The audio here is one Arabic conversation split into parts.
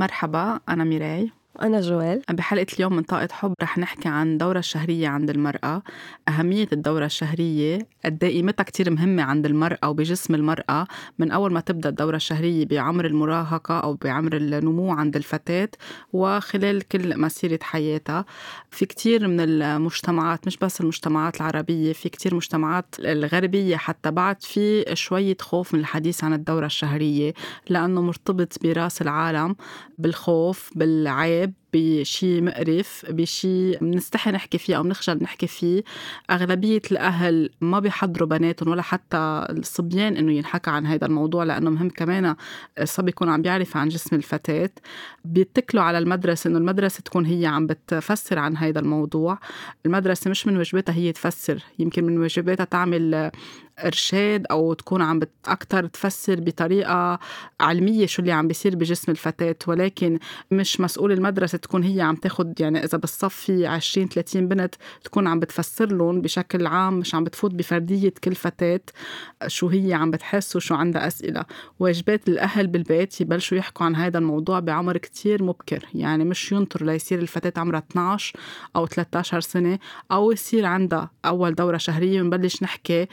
مرحبا أنا ميراي. أنا جوال. بحلقة اليوم من طاقة حب رح نحكي عن الدورة الشهرية عند المرأة. أهمية الدورة الشهرية قد إيه قيمتها كتير مهمة عند المرأة وبجسم المرأة. من أول ما تبدأ الدورة الشهرية بعمر المراهقة أو بعمر النمو عند الفتاة وخلال كل مسيرة حياتها. في كتير من المجتمعات مش بس المجتمعات العربية في كتير مجتمعات الغربية حتى بعد في شوية خوف من الحديث عن الدورة الشهرية لأنه مرتبط براس العالم بالخوف بالعيب. بشي مقرف بشي بنستحي نحكي فيه أو بنخجل نحكي فيه. أغلبية الأهل ما بيحضروا بناتهم ولا حتى الصبيان إنه ينحكى عن هذا الموضوع لأنه مهم كمان الصبي يكون عم بيعرف عن جسم الفتاة. بيتكلوا على المدرسة إنه المدرسة تكون هي عم بتفسر عن هذا الموضوع. المدرسة مش من واجباتها هي تفسر يمكن من واجباتها تعمل إرشاد أو تكون عم أكثر تفسر بطريقة علمية شو اللي عم بيصير بجسم الفتاة. ولكن مش مسؤول المدرسة تكون هي عم تاخد يعني إذا بالصف في 20 30 بنت تكون عم بتفسر لهم بشكل عام مش عم بتفوت بفردية كل فتاة شو هي عم بتحس وشو عندها أسئلة. واجبات الأهل بالبيت يبلشوا يحكوا عن هذا الموضوع بعمر كتير مبكر. يعني مش ينطر ليصير الفتاة عمرها 12 أو 13 سنة أو يصير عندها أول دورة شهرية ونبلش نحكي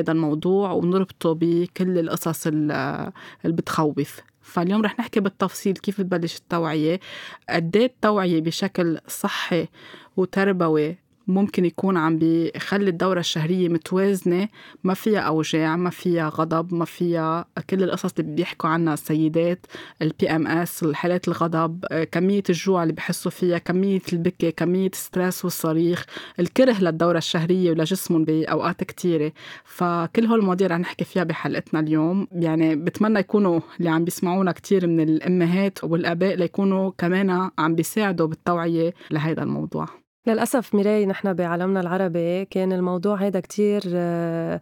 بهذا الموضوع ونربطه بكل القصص اللي بتخوف. فاليوم رح نحكي بالتفصيل كيف بتبلش التوعية. قد التوعية بشكل صحي وتربوي ممكن يكون عم بيخلي الدورة الشهرية متوازنة. ما فيها أوجاع ما فيها غضب ما فيها كل القصص اللي بيحكوا عنها السيدات ال PMS حالات الغضب كمية الجوع اللي بحسوا فيها كمية البكي كمية ال stress والصريخ. الكره للدورة الشهرية ولجسمهم بأوقات كتيرة. فكل هول المواضيع رح نحكي فيها بحلقتنا اليوم. يعني بتمنى يكونوا اللي عم بيسمعونا كتير من الأمهات والآباء ليكونوا كمان عم بيساعدوا بالتوعية لهذا الموضوع. للأسف ميراي نحن بعالمنا العربي كان الموضوع هيدا كتير آه،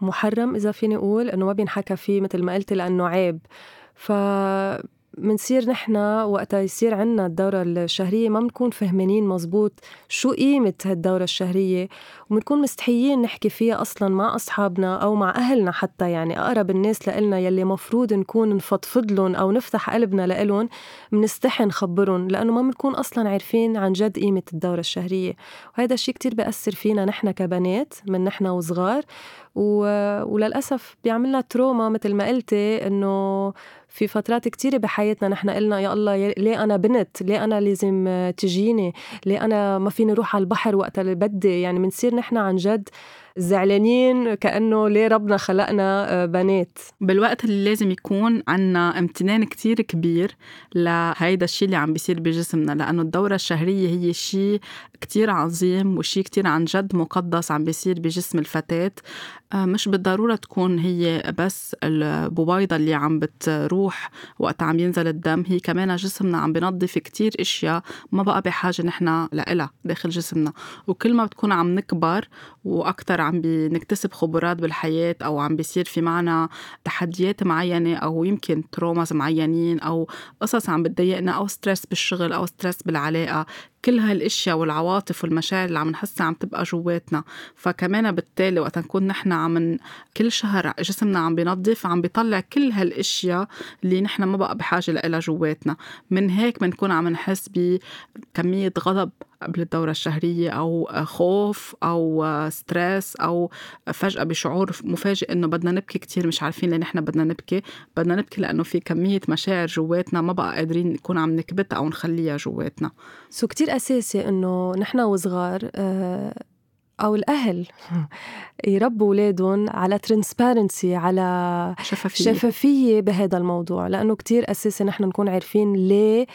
محرم إذا فيني أقول إنه ما بينحكى فيه مثل ما قلت لأنه عيب. ف منصير نحن وقتها يصير عنا الدورة الشهرية ما بنكون فهمانين مزبوط شو قيمة هالدورة الشهرية وبنكون مستحيين نحكي فيها أصلا مع أصحابنا أو مع أهلنا حتى يعني أقرب الناس لإلنا يلي مفروض نكون نفضفض لهم أو نفتح قلبنا لإلهم بنستحي نخبرهم لأنه ما بنكون أصلا عارفين عن جد قيمة الدورة الشهرية. وهذا الشيء كتير بيأثر فينا نحن كبنات من نحن وصغار و... وللأسف بيعملنا تروما مثل ما قلتي إنه في فترات كتيرة بحياتنا نحن قلنا يا الله ليه أنا بنت؟ ليه أنا لازم تجيني؟ ليه أنا ما فيني أروح على البحر وقت اللي بدي؟ يعني بنصير نحن عن جد زعلانين كأنه ليه ربنا خلقنا آه، بنات. بالوقت اللي لازم يكون عنا امتنان كتير كبير لهيدا الشيء اللي عم بيصير بجسمنا لأنه الدورة الشهرية هي شيء كتير عظيم وشيء كتير عن جد مقدس عم بيصير بجسم الفتاة. آه، مش بالضرورة تكون هي بس البويضة اللي عم بتروح وقت عم ينزل الدم هي كمان جسمنا عم بنظف كتير أشياء ما بقى بحاجة نحن لإلها داخل جسمنا. وكل ما بتكون عم نكبر وأكتر عم بنكتسب خبرات بالحياة أو عم بيصير في معنا تحديات معينة أو يمكن تروماز معينين أو قصص عم بتضايقنا أو stress بالشغل أو stress بالعلاقة. كل هالأشياء والعواطف والمشاعر اللي عم نحسها عم تبقى جواتنا. فكمان بالتالي وقت نكون نحن عم كل شهر جسمنا عم بينظف عم بيطلع كل هالأشياء اللي نحن ما بقى بحاجة لها جواتنا. من هيك بنكون عم نحس بكمية غضب قبل الدورة الشهرية أو خوف أو stress أو فجأة بشعور مفاجئ إنه بدنا نبكي كتير مش عارفين ليه نحن بدنا نبكي. بدنا نبكي لأنه في كمية مشاعر جواتنا ما بقى قادرين نكون عم نكبتها أو نخليها جواتنا. so كتير أساسي إنه نحن وصغار آه أو الأهل يربوا أولادهم على transparency على شفافية. شفافية بهذا الموضوع لأنه كتير اساسي نحن نكون عارفين ليه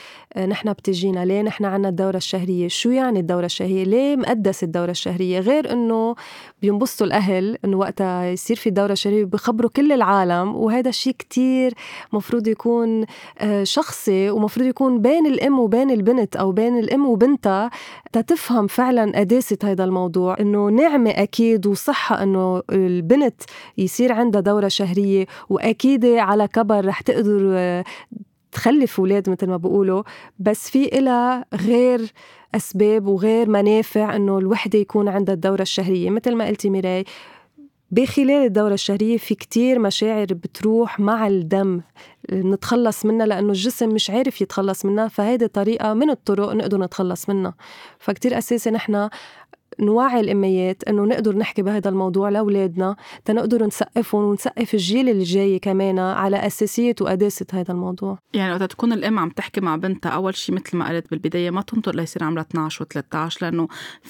نحن بتجينا ليه نحن عنا الدورة الشهرية شو يعني الدورة الشهرية؟ ليه مقدس الدورة الشهرية؟ غير إنه بينبسطوا الأهل إنه وقتها يصير في دورة شهرية بخبروا كل العالم وهذا الشيء كتير مفروض يكون آه، شخصي ومفروض يكون بين الأم وبين البنت أو بين الأم وبنتها تتفهم فعلا قداسه هذا الموضوع إنه إنه نعمة أكيد وصحة إنه البنت يصير عندها دورة شهرية وأكيد على كبر رح تقدر آه، تخلف أولاد مثل ما بقولوا. بس في إلها غير أسباب وغير منافع إنه الوحدة يكون عندها الدورة الشهرية. مثل ما قلتي ميراي بخلال الدورة الشهرية في كتير مشاعر بتروح مع الدم نتخلص منها لأنه الجسم مش عارف يتخلص منها فهيدي طريقة من الطرق نقدر نتخلص منها. فكتير أساسي نحن نوعي الأميات إنه نقدر نحكي بهذا الموضوع لأولادنا تنقدر نسقفهم ونسقف الجيل اللي جاي كمان على أساسية وقداسه هذا الموضوع. يعني وقت تكون الأم عم تحكي مع بنتها أول شيء مثل ما قلت بالبداية ما تنطر ليصير عمرها 12 و13 لأنه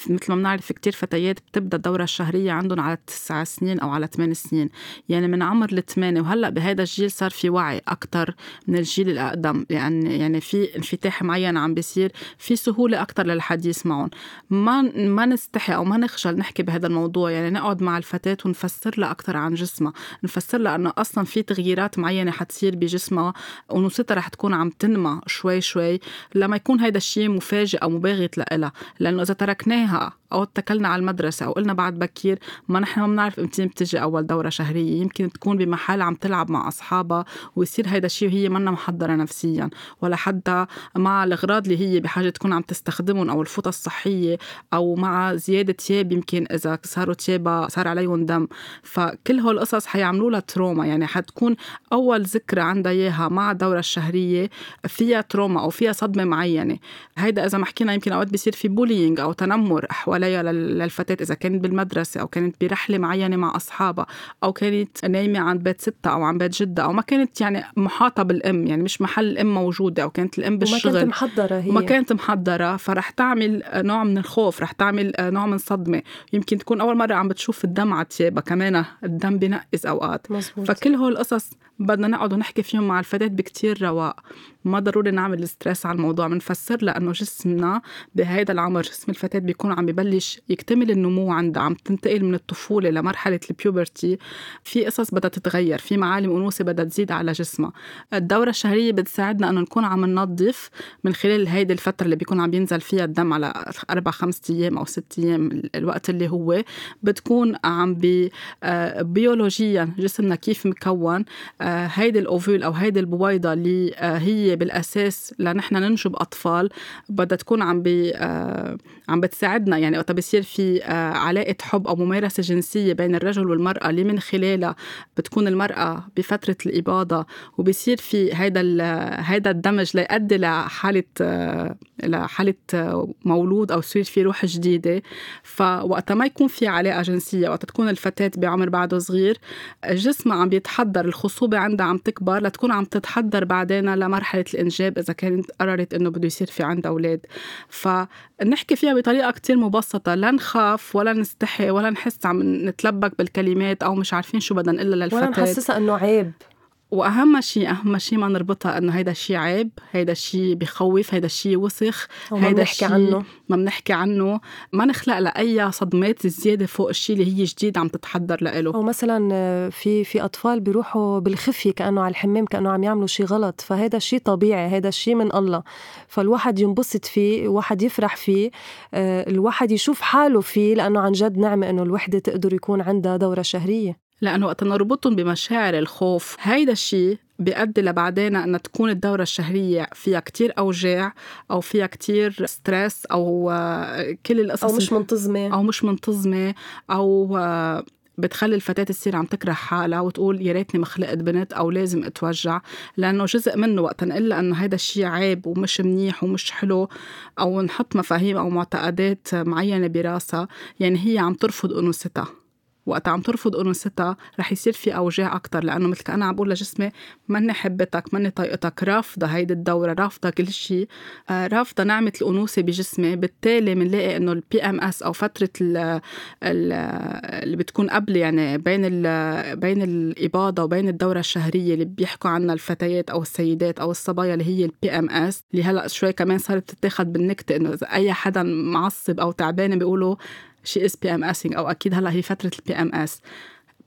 مثل ما بنعرف كثير فتيات بتبدأ الدوره الشهرية عندهم على 9 سنين أو على 8 سنين. يعني من عمر الثمانية وهلأ بهذا الجيل صار في وعي أكثر من الجيل الأقدم يعني يعني في انفتاح معين عم بيصير في سهولة أكثر للحديث معهم. ما ما نست نستحي أو ما نخجل نحكي بهذا الموضوع يعني نقعد مع الفتاة ونفسر لها أكثر عن جسمها نفسر لها أنه أصلا في تغييرات معينة حتصير بجسمها ونوستها رح تكون عم تنمى شوي شوي لما يكون هيدا الشيء مفاجئ أو مباغت لها لأنه إذا تركناها أو اتكلنا على المدرسة أو قلنا بعد بكير ما نحن ما بنعرف إمتى بتجي أول دورة شهرية. يمكن تكون بمحل عم تلعب مع أصحابها ويصير هيدا الشيء وهي منا محضرة نفسيا. ولا حتى مع الأغراض اللي هي بحاجة تكون عم تستخدمهم أو الفوطة الصحية أو مع زيادة ثياب يمكن إذا صاروا ثيابها صار عليهم دم. فكل هول القصص حيعملوا لها تروما. يعني حتكون أول ذكرى عندها إياها مع الدوره الشهرية فيها trauma أو فيها صدمة معينة. هيدا إذا ما حكينا يمكن أوقات بيصير في bullying أو تنمر حوالي عليها للفتاة إذا كانت بالمدرسة أو كانت برحلة معينة مع أصحابها أو كانت نايمة عند بيت ستها أو عند بيت جدها أو ما كانت يعني محاطة بالأم يعني مش محل الأم موجودة أو كانت الأم بالشغل وما كانت محضرة هي. ما كانت محضرة فرح تعمل نوع من الخوف رح تعمل نوع من صدمة. يمكن تكون أول مرة عم بتشوف الدم على تيابها كمان الدم بنقز أوقات. مزبوط. فكل هول القصص بدنا نقعد ونحكي فيهم مع الفتاة بكتير رواق. ما ضروري نعمل stress على الموضوع بنفسر لأنه جسمنا بهيدا العمر جسم الفتاة بيكون عم ببلش يكتمل النمو عندها عم تنتقل من الطفولة لمرحلة ال puberty في قصص بدها تتغير في معالم أنوثة بدها تزيد على جسمها. الدورة الشهرية بتساعدنا أنه نكون عم ننظف من خلال هيدي الفترة اللي بيكون عم ينزل فيها الدم على أربع خمس أيام أو ست أيام الوقت اللي هو. بتكون عم بي آه، بيولوجيا جسمنا كيف مكون. آه، هيدي ال ovule أو هيدي البويضة اللي آه، هي بالأساس لنحن ننجب أطفال بدها تكون عم بي عم بتساعدنا. يعني وقت بصير في علاقة حب أو ممارسة جنسية بين الرجل والمرأة اللي من خلالها بتكون المرأة بفترة الإباضة وبصير في هيدا هيدا الدمج ليؤدي لحالة لحالة مولود أو يصير في روح جديدة. فوقت ما يكون في علاقة جنسية وقت تكون الفتاة بعمر بعده صغير جسمها عم بيتحضر الخصوبة عندها عم تكبر لتكون عم تتحضر بعدين لمرحلة الإنجاب إذا كانت قررت إنه بده يصير في عندها أولاد. فنحكي فيها بطريقة كتير مبسطة لا نخاف ولا نستحي ولا نحس عم نتلبك بالكلمات أو مش عارفين شو بدنا نقول للفتاة ولا نحسسها إنه عيب. وأهم شيء أهم شيء ما نربطها إنه هيدا الشيء عيب هيدا الشيء بخوف هيدا الشيء وسخ هيدا بنحكي عنه. ما بنحكي عنه. ما نخلق لأي صدمات زيادة فوق الشيء اللي هي جديد عم تتحضر له أو مثلا آه، في في أطفال بيروحوا بالخفيه كأنه على الحمام كأنه عم يعملوا شيء غلط. فهيدا الشيء طبيعي هيدا الشيء من الله. فالواحد ينبسط فيه الواحد يفرح فيه آه، الواحد يشوف حاله فيه لأنه عن جد نعمة إنه الوحدة تقدر يكون عندها دورة شهرية. لأنه وقت نربطهم بمشاعر الخوف هيدا الشيء بيؤدي لبعدين أن تكون الدورة الشهرية فيها كتير أوجاع أو فيها كتير ستريس أو آه، كل القصص أو مش منتظمة. أو مش منتظمة أو آه، بتخلي الفتاة تصير عم تكره حالها وتقول يا ريتني ما خلقت بنت أو لازم أتوجع. لأنه جزء منه وقت نقول إنه هيدا الشيء عيب ومش منيح ومش حلو أو نحط مفاهيم أو معتقدات معينة براسها يعني هي عم ترفض أنوثتها. وقت عم ترفض انوثتها رح يصير في أوجاع أكثر لأنه مثل كأنا عم بقول لجسمي ماني حبتك ماني طايقتك رافضة هيدي الدورة رافضة كل شيء آه، رافضة نعمة الأنوثة بجسمي. بالتالي بنلاقي إنه ال PMS أو فترة ال اللي بتكون قبل يعني بين بين الإباضة وبين الدورة الشهرية اللي بيحكوا عنها الفتيات أو السيدات أو الصبايا اللي هي ال PMS اللي هلأ شوي كمان صارت تتاخذ بالنكتة إنه إذا أي حدا معصب أو تعبان بيقولوا she is PMSing أو أكيد هلأ هي فترة ال PMS.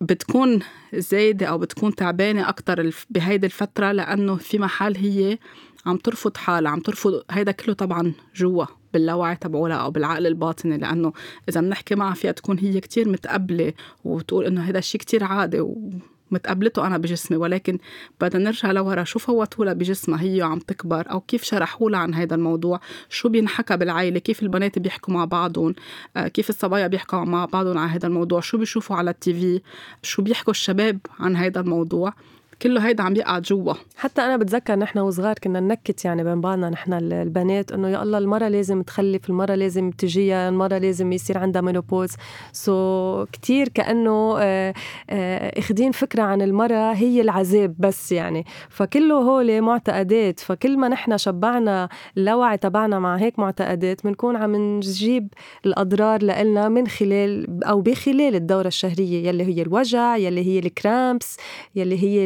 بتكون زايدة أو بتكون تعبانة أكثر بهيدي الفترة لأنه في محل هي عم ترفض حالها عم ترفض هيدا كله طبعا جوا باللاوعي تبعولها أو بالعقل الباطني لأنه إذا بنحكي معها فيها تكون هي كتير متقبلة وتقول إنه هذا الشيء كتير عادي و متقبلته أنا بجسمي ولكن بدنا نرجع لورا شو فوتوا بجسمها؟ هي وعم تكبر أو كيف شرحوا لها عن هذا الموضوع؟ شو بينحكى بالعائلة؟ كيف البنات بيحكوا مع بعضهم؟ آه، كيف الصبايا بيحكوا مع بعضهم عن هذا الموضوع؟ شو بيشوفوا على ال TV؟ شو بيحكوا الشباب عن هذا الموضوع؟ كله هيدا عم يقع جوا. حتى أنا بتذكر نحن وصغار كنا ننكت يعني بين بعضنا نحن البنات إنه يا الله المرة لازم تخلف المرة لازم تجيها المرة لازم يصير عندها menopause so so كتير كأنه آه، آه، اخذين فكرة عن المرة هي العذاب بس يعني. فكله هول معتقدات. فكل ما نحن شبعنا اللاوعي تبعنا مع هيك معتقدات بنكون عم نجيب الأضرار لنا من خلال أو بخلال الدورة الشهرية يلي هي الوجع يلي هي الكرامبس يلي هي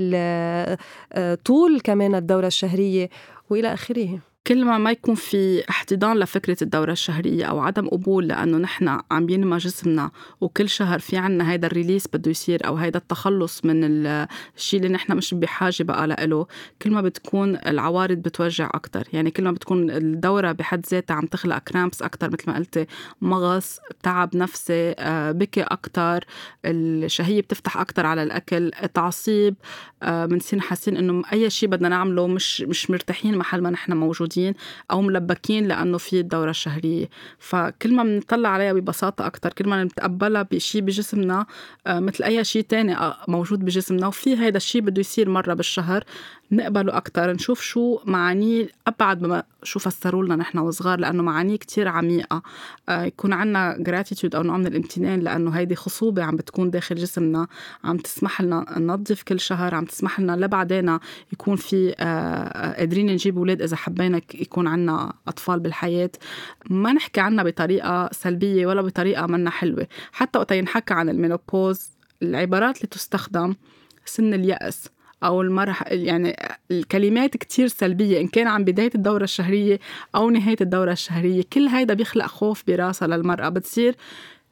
طول كمان الدورة الشهرية وإلى آخره. كل ما ما يكون في احتضان لفكرة الدورة الشهرية أو عدم قبول لأنه نحن عم ينمى جسمنا وكل شهر في عنا هيدا الريليس بده يصير أو هيدا التخلص من الشيء اللي نحن مش بحاجة بقى له كل ما بتكون العوارض بتوجع أكتر. يعني كل ما بتكون الدورة بحد ذاتها عم تخلق كرامبس أكتر مثل ما قلتي مغص تعب نفسي آه، بكي أكتر الشهية بتفتح أكتر على الأكل تعصيب بنصير آه، حاسين إنه أي شيء بدنا نعمله مش مش مرتاحين محل ما نحن موجودين. موجودين أو ملبكين لأنه في الدوره الشهريه فكل ما بنطلع عليها ببساطة أكثر كل ما بنتقبلها بشيء بجسمنا آه، مثل أي شيء تاني آه، موجود بجسمنا وفي هذا الشيء بده يصير مرة بالشهر. نقبله أكتر نشوف شو معانيه أبعد ما شو فسروا لنا نحن وصغار لأنه معانيه كتير عميقة. آه، يكون عنا جراتيتيود أو نوع من الامتنان لأنه هيدي خصوبة عم بتكون داخل جسمنا عم تسمح لنا ننظف كل شهر عم تسمح لنا لبعدين يكون في قادرين نجيب أولاد إذا حبينا يكون عنا أطفال بالحياة. ما نحكي عنها بطريقة سلبية ولا بطريقة منا حلوة. حتى وقت ينحكى عن المينوبوز العبارات اللي تستخدم سن اليأس. أو المرح يعني الكلمات كتير سلبية إن كان عن بداية الدورة الشهرية أو نهاية الدورة الشهرية. كل هيدا بيخلق خوف براسها للمرأة بتصير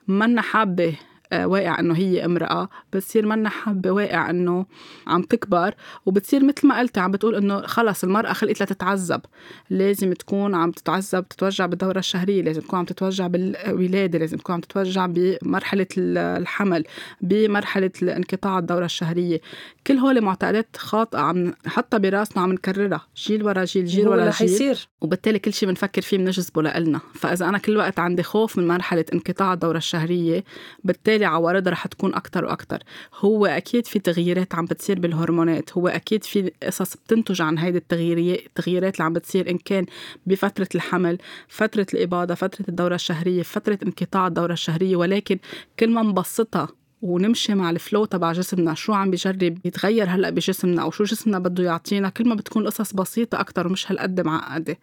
منا حابة آه، واقع إنه هي امرأة بتصير منا حابه واقع إنه عم تكبر وبتصير مثل ما قلت عم بتقول إنه خلص المرأة خلقت لتتعذب. لازم تكون عم تتعذب تتوجع بالدورة الشهرية لازم تكون عم تتوجع بالولادة لازم تكون عم تتوجع بمرحلة الحمل بمرحلة انقطاع الدورة الشهرية. كل هول معتقدات خاطئة عم نحطها براسنا عم نكررها. جيل ورا جيل جيل ورا جيل. حيصير. وبالتالي كل شيء بنفكر فيه بنجذبه لنا فإذا أنا كل وقت عندي خوف من مرحلة انقطاع الدورة الشهرية بالتالي بالتالي عوارضها رح تكون أكتر وأكتر. هو أكيد في تغييرات عم بتصير بالهرمونات. هو أكيد في قصص بتنتج عن هيدي التغييرات اللي عم بتصير إن كان بفترة الحمل فترة الإباضة فترة الدورة الشهرية فترة انقطاع الدورة الشهرية. ولكن كل ما نبسطها ونمشي مع الفلو تبع جسمنا. شو عم بيجرب يتغير هلأ بجسمنا؟ أو شو جسمنا بده يعطينا؟ كل ما بتكون القصص بسيطة أكثر ومش هالقد معقدة.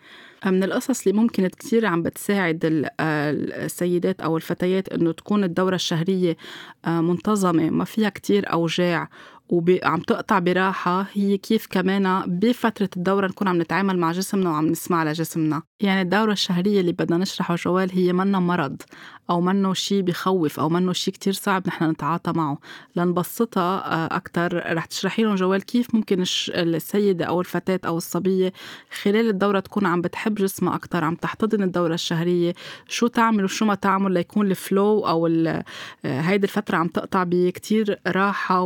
من القصص اللي ممكن كثير عم بتساعد السيدات أو الفتيات إنه تكون الدورة الشهرية آه، منتظمة ما فيها كثير أوجاع. وعم تقطع براحة هي كيف كمان بفترة الدورة نكون عم نتعامل مع جسمنا وعم نسمع لجسمنا. يعني الدورة الشهرية اللي بدنا نشرحه جوال هي منا مرض أو منه شيء بخوف أو منه شيء كتير صعب نحن نتعاطى معه. لنبسطها آه، أكتر. رح تشرحي لهم جوال كيف ممكن السيدة أو الفتاة أو الصبية خلال الدورة تكون عم بتحب جسمها أكتر عم تحتضن الدورة الشهرية. شو تعمل وشو ما تعمل ليكون ال flow أو آه، هيدي الفترة عم تقطع بكتير راحة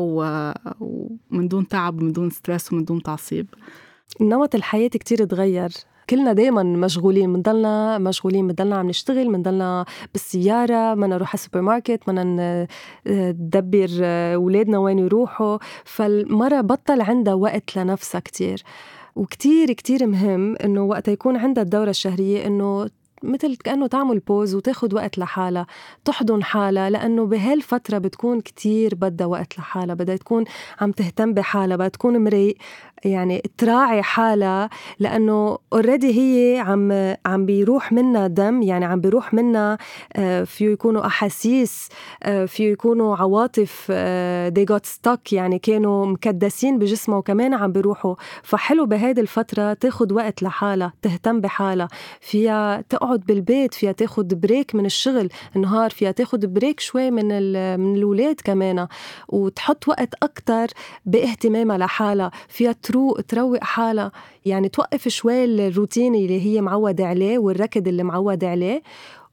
ومن دون تعب ومن دون stress ومن دون تعصيب. نمط الحياة كتير تغير. كلنا دايما مشغولين بنضلنا مشغولين بنضلنا عم نشتغل بنضلنا بالسيارة بدنا نروح على السوبر ماركت بدنا ندبر أولادنا وين يروحوا. فالمرة بطل عندها وقت لنفسها كتير. وكتير كتير مهم إنه وقت يكون عندها الدورة الشهرية إنه مثل كأنه تعمل pause وتاخد وقت لحالها تحضن حالها لأنه بهالفترة بتكون كتير بدها وقت لحالها بدها تكون عم تهتم بحالها بدها تكون مروقة يعني تراعي حالها لأنه already هي عم عم بيروح منها دم يعني عم بيروح منها آه، فيه يكونوا أحاسيس آه، فيه يكونوا عواطف دي جوت ستك يعني كانوا مكدسين بجسمها وكمان عم بيروحوا. فحلو بهيدي الفترة تاخد وقت لحالها تهتم بحالها. فيها تقعد بالبيت فيها تاخد break من الشغل النهار فيها تاخد break شوي من من الاولاد كمان وتحط وقت أكثر باهتمامها لحالها فيها تروق تروق حالها يعني توقف شوي الروتين اللي هي معودة عليه والركض اللي معودة عليه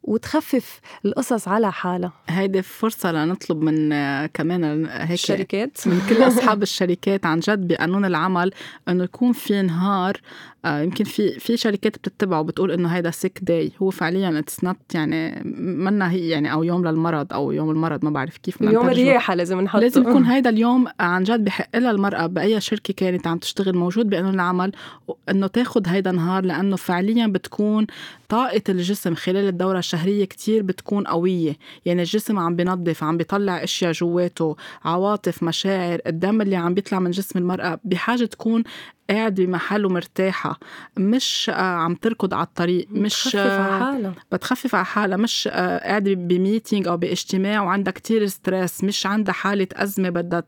وتخفف القصص على حالها. هيدي فرصة لنطلب من كمان هيك الشركات. من كل أصحاب الشركات عن جد بقانون العمل إنه يكون في نهار آه، يمكن في في شركات بتتبعه بتقول إنه هيدا sick day هو فعليا it's not يعني منا هي يعني أو يوم للمرض أو يوم المرض ما بعرف كيف يوم الرياحة لازم نحطه. لازم يكون هيدا اليوم عن جد بحق لها المرأة بأي شركة كانت عم تشتغل موجود بقانون العمل إنه تاخذ هيدا النهار لأنه فعليا بتكون طاقة الجسم خلال الدورة الشهرية كتير بتكون قوية. يعني الجسم عم بينظف عم بيطلع أشياء جواته عواطف مشاعر الدم اللي عم بيطلع من جسم المرأة بحاجة تكون قاعد بمحل ومرتاحة مش آه، عم تركض على الطريق مش بتخفف على آه، حالها. بتخفف على حالها مش آه، قاعدة بميتينج أو باجتماع وعندها كتير ستريس مش عندها حالة أزمة بدها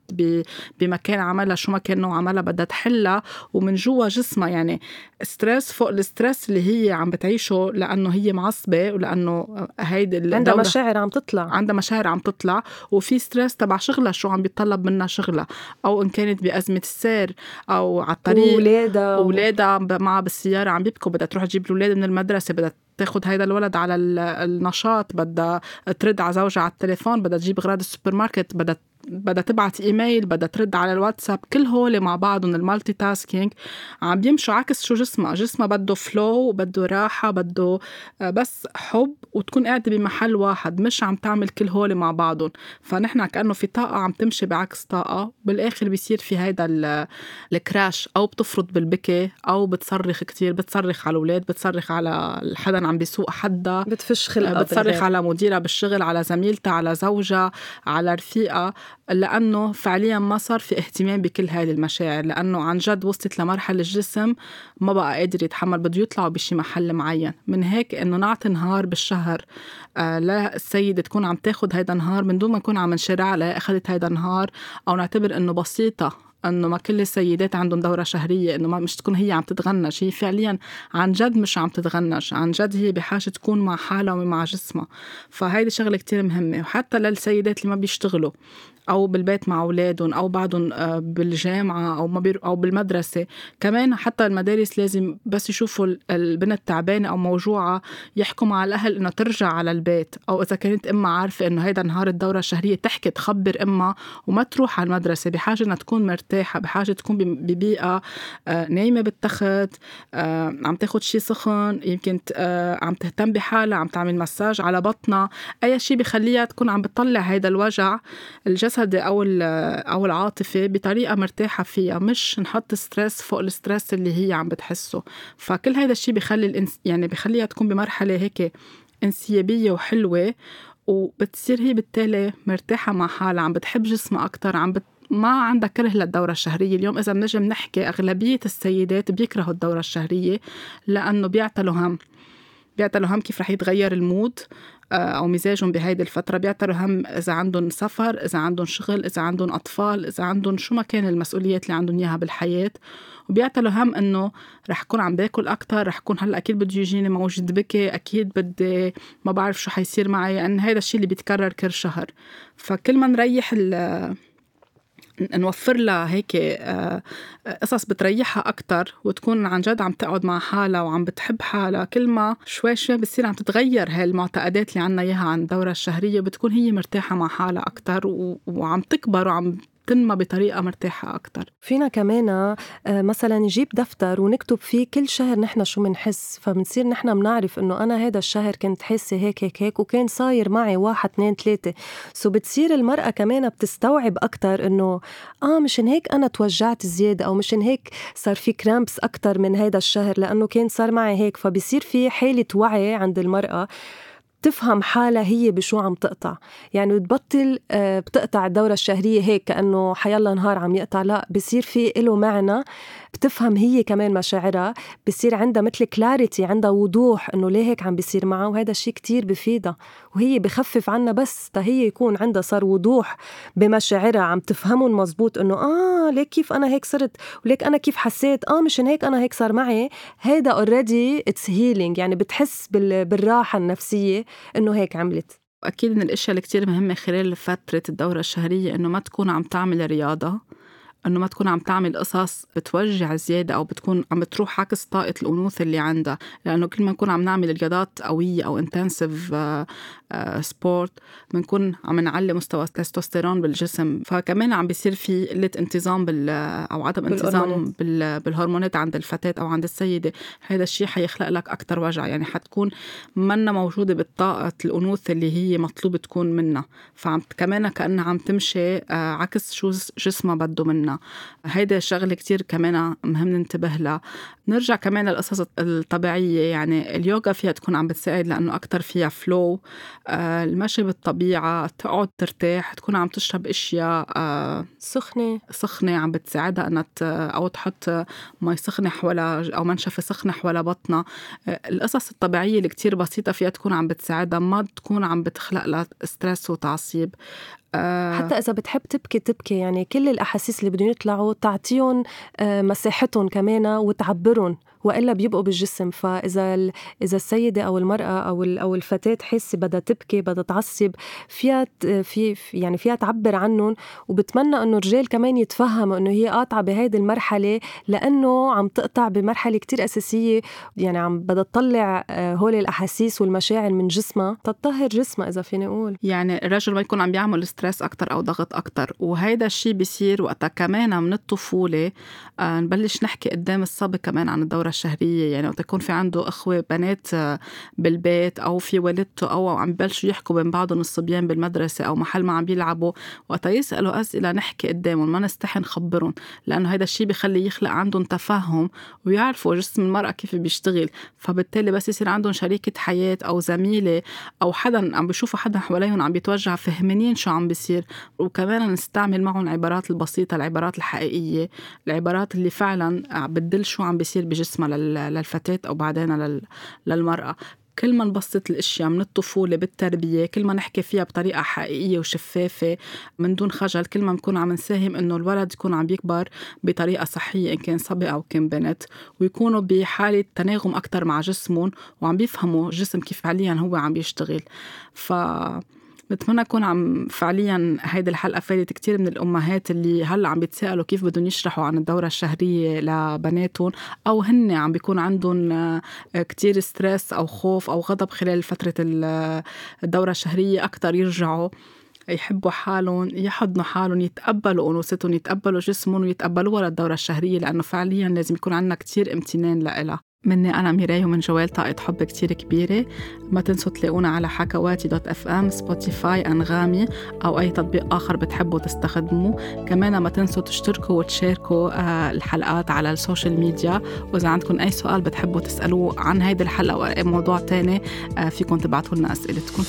بمكان عملها شو ما كان نوع عملها بدها تحلها ومن جوا جسمها يعني stress فوق ال stress اللي هي عم بتعيشه لأنه هي معصبة ولأنه هيدي عندها مشاعر عم تطلع. عندها مشاعر عم تطلع وفي stress تبع شغلها شو عم بيطلب منها شغلها أو إن كانت بأزمة السير أو على الطريق واولادها واولادها معها بالسيارة عم بيبكوا بدها تروح تجيب الاولاد من المدرسة بدها تاخد هيدا الولد على النشاط بدها ترد على زوجها على التليفون بدها تجيب اغراض السوبر ماركت بدها بدها تبعت إيميل بدها ترد على الواتساب كل هول مع بعضهم ال multitasking. عم بيمشوا عكس شو جسمها. جسمها بده flow بده راحة بده آه، بس حب وتكون قاعدة بمحل واحد مش عم تعمل كل هول مع بعضهم. فنحن كانه في طاقة عم تمشي بعكس طاقة. بالآخر بيصير في هيدا ال crash أو بتفرط بالبكي أو بتصرخ كتير بتصرخ على الأولاد بتصرخ على حدا عم بيسوق حدا. بتفش خلقها بتصرخ على مديرها بالشغل على زميلتها على زوجها على رفيقها. لأنه فعليا ما صار في اهتمام بكل هذه المشاعر لأنه عن جد وصلت لمرحلة الجسم ما بقى قادر يتحمل بده يطلع بشي محل معين. من هيك إنه نعطي نهار بالشهر آه للسيدة تكون عم تاخد هيدا النهار من دون ما نكون عم نشرع عليها أخذت هيدا النهار أو نعتبر إنه بسيطة إنه ما كل السيدات عندهم دورة شهرية إنه ما مش تكون هي عم تتغنج هي فعليا عن جد مش عم تتغنج عن جد هي بحاجة تكون مع حالها ومع جسمها. فهيدي شغلة كتير مهمة وحتى للسيدات اللي ما بيشتغلوا. أو بالبيت مع أولادهم أو بعدهم آه، بالجامعة أو ما أو بالمدرسة. كمان حتى المدارس لازم بس يشوفوا البنت تعبانه أو موجوعة يحكوا مع الأهل انه ترجع على البيت. أو إذا كانت أمها عارفة إنه هيدا نهار الدورة الشهرية تحكي تخبر أمها وما تروح على المدرسة بحاجة إنها تكون مرتاحة بحاجة تكون ببيئة آه، نايمة بالتخت آه، عم تاخد شيء سخن يمكن عم تهتم بحالها عم تعمل مساج على بطنها. أي شيء بخليها تكون عم بتطلع هيدا الوجع الجسد الجسدي أو أو العاطفي بطريقة مرتاحة فيها مش نحط stress فوق ال stress اللي هي عم بتحسه. فكل هذا الشيء بخلي الانس يعني بخليها تكون بمرحلة هيك انسيابية وحلوة وبتصير هي بالتالي مرتاحة مع حالها عم بتحب جسمها أكتر عم بت... ما عندها كره للدورة الشهرية. اليوم إذا بنجي نحكي أغلبية السيدات بيكرهوا الدورة الشهرية لأنه بيعتلوا هم. بيعتلوا هم كيف رح يتغير المود آه، أو مزاجهم بهيدي الفترة. بيعتروا هم إذا عندهم سفر إذا عندهم شغل إذا عندهم أطفال إذا عندهم شو ما كان المسؤوليات اللي عندهم إياها بالحياة. وبيعتلوا هم إنه رح كون عم باكل أكثر رح كون هلأ أكيد بده يجيني موجود بكي أكيد بدي ما بعرف شو حيصير معي. لأن هذا الشيء اللي بيتكرر كل شهر. فكل ما نريح نوفر لها هيك آه، قصص بتريحها أكتر وتكون عن جد عم تقعد مع حالها وعم بتحب حالها. كل ما شوي شوي بتصير عم تتغير هاي المعتقدات اللي عنا إياها عن الدورة الشهرية بتكون هي مرتاحة مع حالها أكتر وعم تكبر وعم تنمى بطريقة مرتاحة أكتر. فينا كمان آه، مثلا نجيب دفتر ونكتب فيه كل شهر نحن شو بنحس فبنصير نحن بنعرف إنه أنا هذا الشهر كنت حاسة هيك هيك هيك وكان صاير معي واحد اثنين ثلاثة. سو بتصير المرأة كمان بتستوعب أكتر إنه آه مشان هيك أنا توجعت زيادة أو مشان هيك صار في كرامبس أكتر من هذا الشهر لأنه كان صار معي هيك. فبصير في حالة وعي عند المرأة. تفهم حالها هي بشو عم تقطع. يعني تبطل آه، بتقطع الدورة الشهرية هيك كأنه حيلا نهار عم يقطع. لا بصير في له معنى بتفهم هي كمان مشاعرها بصير عندها مثل كلاريتي عندها وضوح إنه ليه هيك عم بيصير معها وهذا الشيء كتير بفيدها. وهي بخفف عنا بس تا هي يكون عندها صار وضوح بمشاعرها عم تفهمهم مزبوط إنه آه ليك كيف أنا هيك صرت وليك أنا كيف حسيت آه مشان هيك أنا هيك صار معي. هيدا already it's healing يعني بتحس بالراحة النفسية إنه هيك عملت. أكيد من الأشياء اللي كتير مهمة خلال فترة الدورة الشهرية إنه ما تكون عم تعمل رياضة. إنه ما تكون عم تعمل قصص بتوجع زيادة أو بتكون عم بتروح عكس طاقة الانوثه اللي عندها. لأنه كل ما نكون عم نعمل رياضات قوية أو intensive سبورت بنكون عم نعلي مستوى التستوستيرون بالجسم. فكمان عم بيصير في قلة انتظام بال أو عدم انتظام بالهرمونات عند الفتاة أو عند السيدة. هذا الشيء حيخلق لك أكثر وجع. يعني حتكون منا موجودة بالطاقة الانوثه اللي هي مطلوب تكون منها فعم كمان كأنها عم تمشي آه، عكس شو جسمها بده هيدا شغلة كتير كمان مهم ننتبه لها. نرجع كمان للقصص الطبيعية. يعني اليوغا فيها تكون عم بتساعد لأنه أكثر فيها فلو آه، المشي بالطبيعة تقعد ترتاح تكون عم تشرب أشياء آه، سخنة. سخنة عم بتساعدها إنها أو تحط مي سخنة حوالها أو منشفة سخنة حوالى بطنها. القصص الطبيعية اللي كتير بسيطة فيها تكون عم بتساعدها. ما تكون عم بتخلق لها ستريس وتعصيب. آه. حتى إذا بتحب تبكي تبكي. يعني كل الأحاسيس اللي بدهم يطلعوا تعطيهم آه مساحتهم كمان وتعبرهم. وإلا بيبقوا بالجسم. فإذا إذا السيدة أو المرأة أو أو الفتاة حاسه بدها تبكي بدها تعصب فيها في يعني فيها تعبر عنهم وبتمنى إنه الرجال كمان يتفهموا إنه هي قاطعة بهيدي المرحلة لأنه عم تقطع بمرحلة كتير أساسية. يعني عم بدها تطلع آه، هول الأحاسيس والمشاعر من جسمها. تطهر جسمها إذا فيني أقول. يعني الرجل ما يكون عم بيعمل ستريس أكثر أو ضغط أكثر وهيدا الشيء بيصير وقتها كمان من الطفولة آه نبلش نحكي قدام الصبي كمان عن الدورة الشهرية يعني وقت يكون في عنده أخوة بنات آه، بالبيت أو في والدته أو عم ببلشوا يحكوا بين بعضهم الصبيان بالمدرسة أو محل ما عم بيلعبوا وقت يسألوا أسئلة نحكي قدامهم ما نستحي نخبرهم لأنه هذا الشيء بخلي يخلق عندهم تفهم ويعرفوا جسم المرأة كيف بيشتغل. فبالتالي بس يصير عندهم شريكة حياة أو زميلة أو حدا عم بيشوفوا حدا حواليهم عم بيتوجع فهمانين شو عم بيصير. وكمان نستعمل معهم العبارات البسيطة العبارات الحقيقية العبارات اللي فعلا بتدل شو عم بيصير بجسمها للفتاة أو بعدين للمرأة. كل ما نبسط الأشياء من الطفولة بالتربية كل ما نحكي فيها بطريقة حقيقية وشفافة من دون خجل كل ما نكون عم نساهم إنه الولد يكون عم يكبر بطريقة صحية إن كان صبي أو كان بنت ويكونوا بحالة تناغم أكثر مع جسمهم وعم بيفهموا الجسم كيف فعليا هو عم بيشتغل ف بتمنى أكون عم فعليا هيدي الحلقة فادت كتير من الأمهات اللي هلأ عم بيتسالوا كيف بدهم يشرحوا عن الدورة الشهرية لبناتهم أو هن عم بيكون عندهم آه، كتير ستريس أو خوف أو غضب خلال فترة الدورة الشهرية. أكثر يرجعوا يحبوا حالهم يحضنوا حالهم يتقبلوا أنوثتهم يتقبلوا جسمهم ويتقبلوها للدوره الشهرية لأنه فعليا لازم يكون عندنا كتير امتنان لها مني أنا ميراي ومن جوال طاقة حب كتير كبيرة. ما تنسوا تلاقونا على حكواتي dot FM Spotify أنغامي أو أي تطبيق آخر بتحبوا تستخدموه. كمان ما تنسوا تشتركوا وتشاركوا آه، الحلقات على ال social media. وإذا عندكم أي سؤال بتحبوا تسألوه عن هيدي الحلقة أو أي موضوع تاني آه، فيكم تبعتوا لنا أسئلتكم.